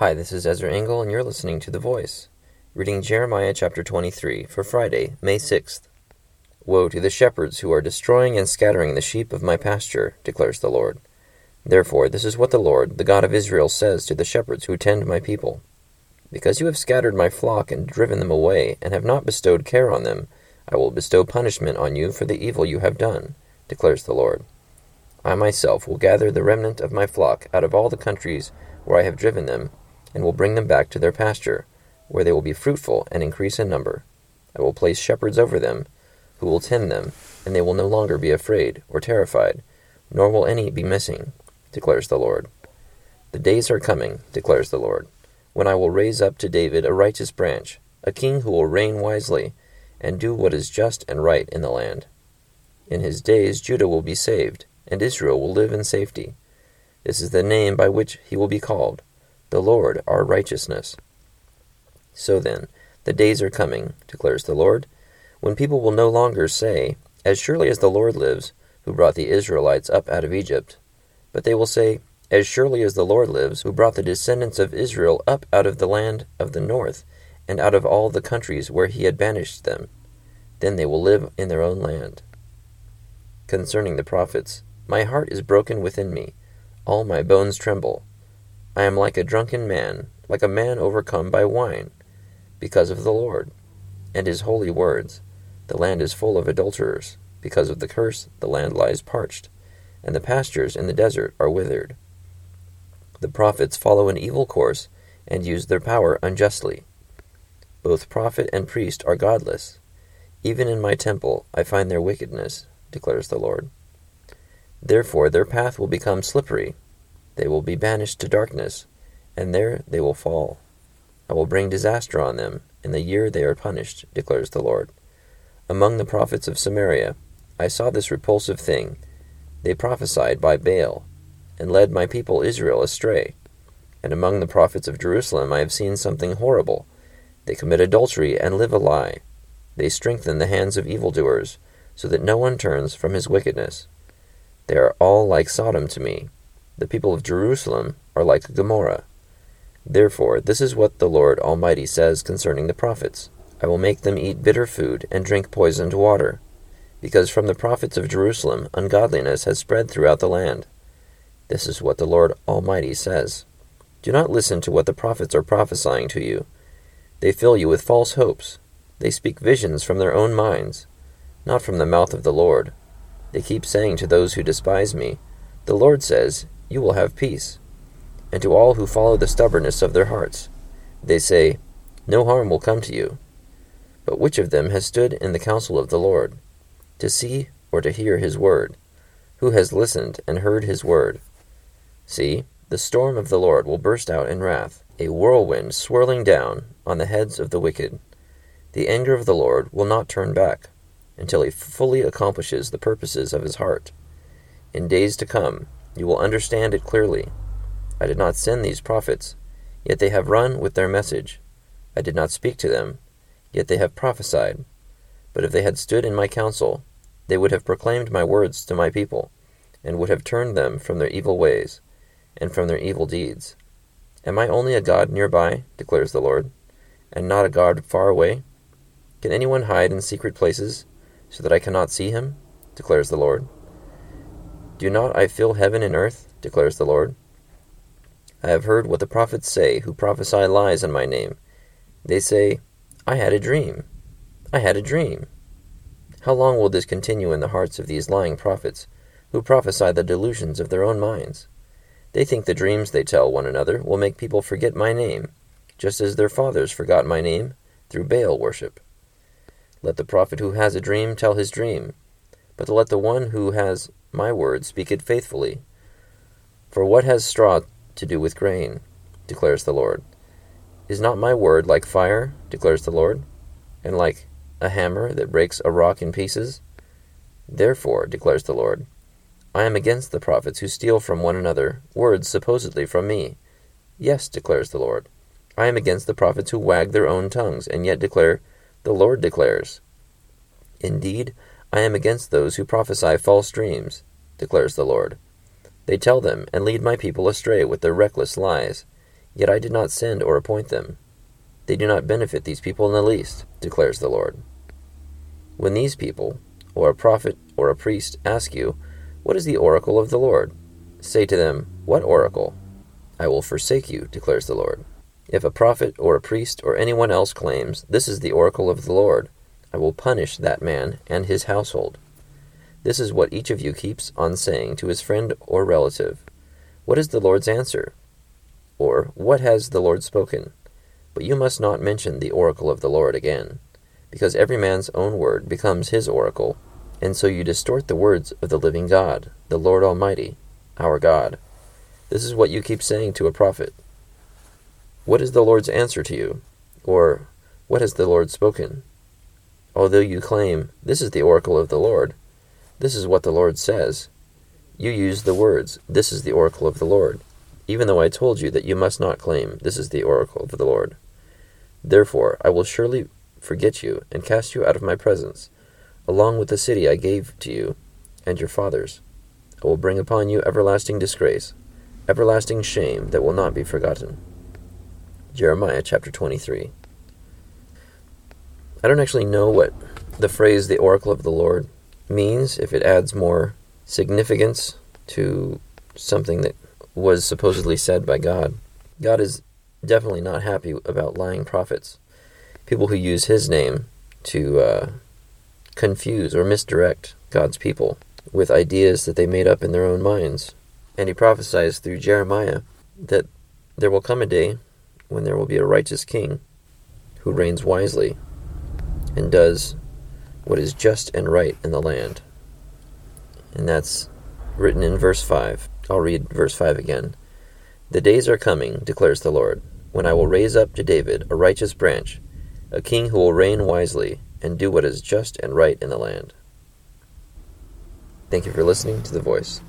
Hi, this is Ezra Engel, and you're listening to The Voice, reading Jeremiah chapter 23 for Friday, May 6th. Woe to the shepherds who are destroying and scattering the sheep of my pasture, declares the Lord. Therefore, this is what the Lord, the God of Israel, says to the shepherds who tend my people Because you have scattered my flock and driven them away, and have not bestowed care on them, I will bestow punishment on you for the evil you have done, declares the Lord. I myself will gather the remnant of my flock out of all the countries where I have driven them and will bring them back to their pasture, where they will be fruitful and increase in number. I will place shepherds over them, who will tend them, and they will no longer be afraid or terrified, nor will any be missing, declares the Lord. The days are coming, declares the Lord, when I will raise up to David a righteous branch, a king who will reign wisely, and do what is just and right in the land. In his days Judah will be saved, and Israel will live in safety. This is the name by which he will be called the Lord our righteousness. So then, the days are coming, declares the Lord, when people will no longer say, As surely as the Lord lives, who brought the Israelites up out of Egypt, but they will say, As surely as the Lord lives, who brought the descendants of Israel up out of the land of the north, and out of all the countries where he had banished them. Then they will live in their own land. Concerning the prophets, my heart is broken within me, all my bones tremble. I am like a drunken man, like a man overcome by wine, because of the Lord and his holy words. The land is full of adulterers. Because of the curse, the land lies parched, and the pastures in the desert are withered. The prophets follow an evil course and use their power unjustly. Both prophet and priest are godless. Even in my temple I find their wickedness, declares the Lord. Therefore their path will become slippery, they will be banished to darkness, and there they will fall. I will bring disaster on them in the year they are punished, declares the Lord. Among the prophets of Samaria, I saw this repulsive thing. They prophesied by Baal, and led my people Israel astray. And among the prophets of Jerusalem I have seen something horrible. They commit adultery and live a lie. They strengthen the hands of evildoers, so that no one turns from his wickedness. They are all like Sodom to me, the people of Jerusalem are like Gomorrah. Therefore, this is what the Lord Almighty says concerning the prophets I will make them eat bitter food and drink poisoned water, because from the prophets of Jerusalem ungodliness has spread throughout the land. This is what the Lord Almighty says Do not listen to what the prophets are prophesying to you. They fill you with false hopes. They speak visions from their own minds, not from the mouth of the Lord. They keep saying to those who despise me, The Lord says, you will have peace. And to all who follow the stubbornness of their hearts, they say, No harm will come to you. But which of them has stood in the counsel of the Lord, to see or to hear his word? Who has listened and heard his word? See, the storm of the Lord will burst out in wrath, a whirlwind swirling down on the heads of the wicked. The anger of the Lord will not turn back, until he fully accomplishes the purposes of his heart. In days to come, you will understand it clearly. I did not send these prophets, yet they have run with their message. I did not speak to them, yet they have prophesied. But if they had stood in my counsel, they would have proclaimed my words to my people, and would have turned them from their evil ways, and from their evil deeds. Am I only a God nearby, declares the Lord, and not a God far away? Can anyone hide in secret places, so that I cannot see him? declares the Lord. Do not I fill heaven and earth? declares the Lord. I have heard what the prophets say who prophesy lies in my name. They say, I had a dream. I had a dream. How long will this continue in the hearts of these lying prophets, who prophesy the delusions of their own minds? They think the dreams they tell one another will make people forget my name, just as their fathers forgot my name through Baal worship. Let the prophet who has a dream tell his dream, but let the one who has my word speak it faithfully. For what has straw to do with grain? declares the Lord. Is not my word like fire, declares the Lord, and like a hammer that breaks a rock in pieces? Therefore, declares the Lord, I am against the prophets who steal from one another words supposedly from me. Yes, declares the Lord, I am against the prophets who wag their own tongues, and yet declare, The Lord declares. Indeed, I am against those who prophesy false dreams, declares the Lord. They tell them and lead my people astray with their reckless lies. Yet I did not send or appoint them. They do not benefit these people in the least, declares the Lord. When these people, or a prophet or a priest, ask you, What is the oracle of the Lord? Say to them, What oracle? I will forsake you, declares the Lord. If a prophet or a priest or anyone else claims, This is the oracle of the Lord, I will punish that man and his household. This is what each of you keeps on saying to his friend or relative. What is the Lord's answer? Or, What has the Lord spoken? But you must not mention the oracle of the Lord again, because every man's own word becomes his oracle, and so you distort the words of the living God, the Lord Almighty, our God. This is what you keep saying to a prophet. What is the Lord's answer to you? Or, What has the Lord spoken? Although you claim, This is the oracle of the Lord, this is what the Lord says, you use the words, This is the oracle of the Lord, even though I told you that you must not claim, This is the oracle of the Lord. Therefore I will surely forget you and cast you out of my presence, along with the city I gave to you and your fathers. I will bring upon you everlasting disgrace, everlasting shame that will not be forgotten. Jeremiah chapter 23. I don't actually know what the phrase the oracle of the Lord means, if it adds more significance to something that was supposedly said by God. God is definitely not happy about lying prophets, people who use his name to uh, confuse or misdirect God's people with ideas that they made up in their own minds. And he prophesies through Jeremiah that there will come a day when there will be a righteous king who reigns wisely and does what is just and right in the land. And that's written in verse 5. I'll read verse 5 again. The days are coming, declares the Lord, when I will raise up to David a righteous branch, a king who will reign wisely and do what is just and right in the land. Thank you for listening to The Voice.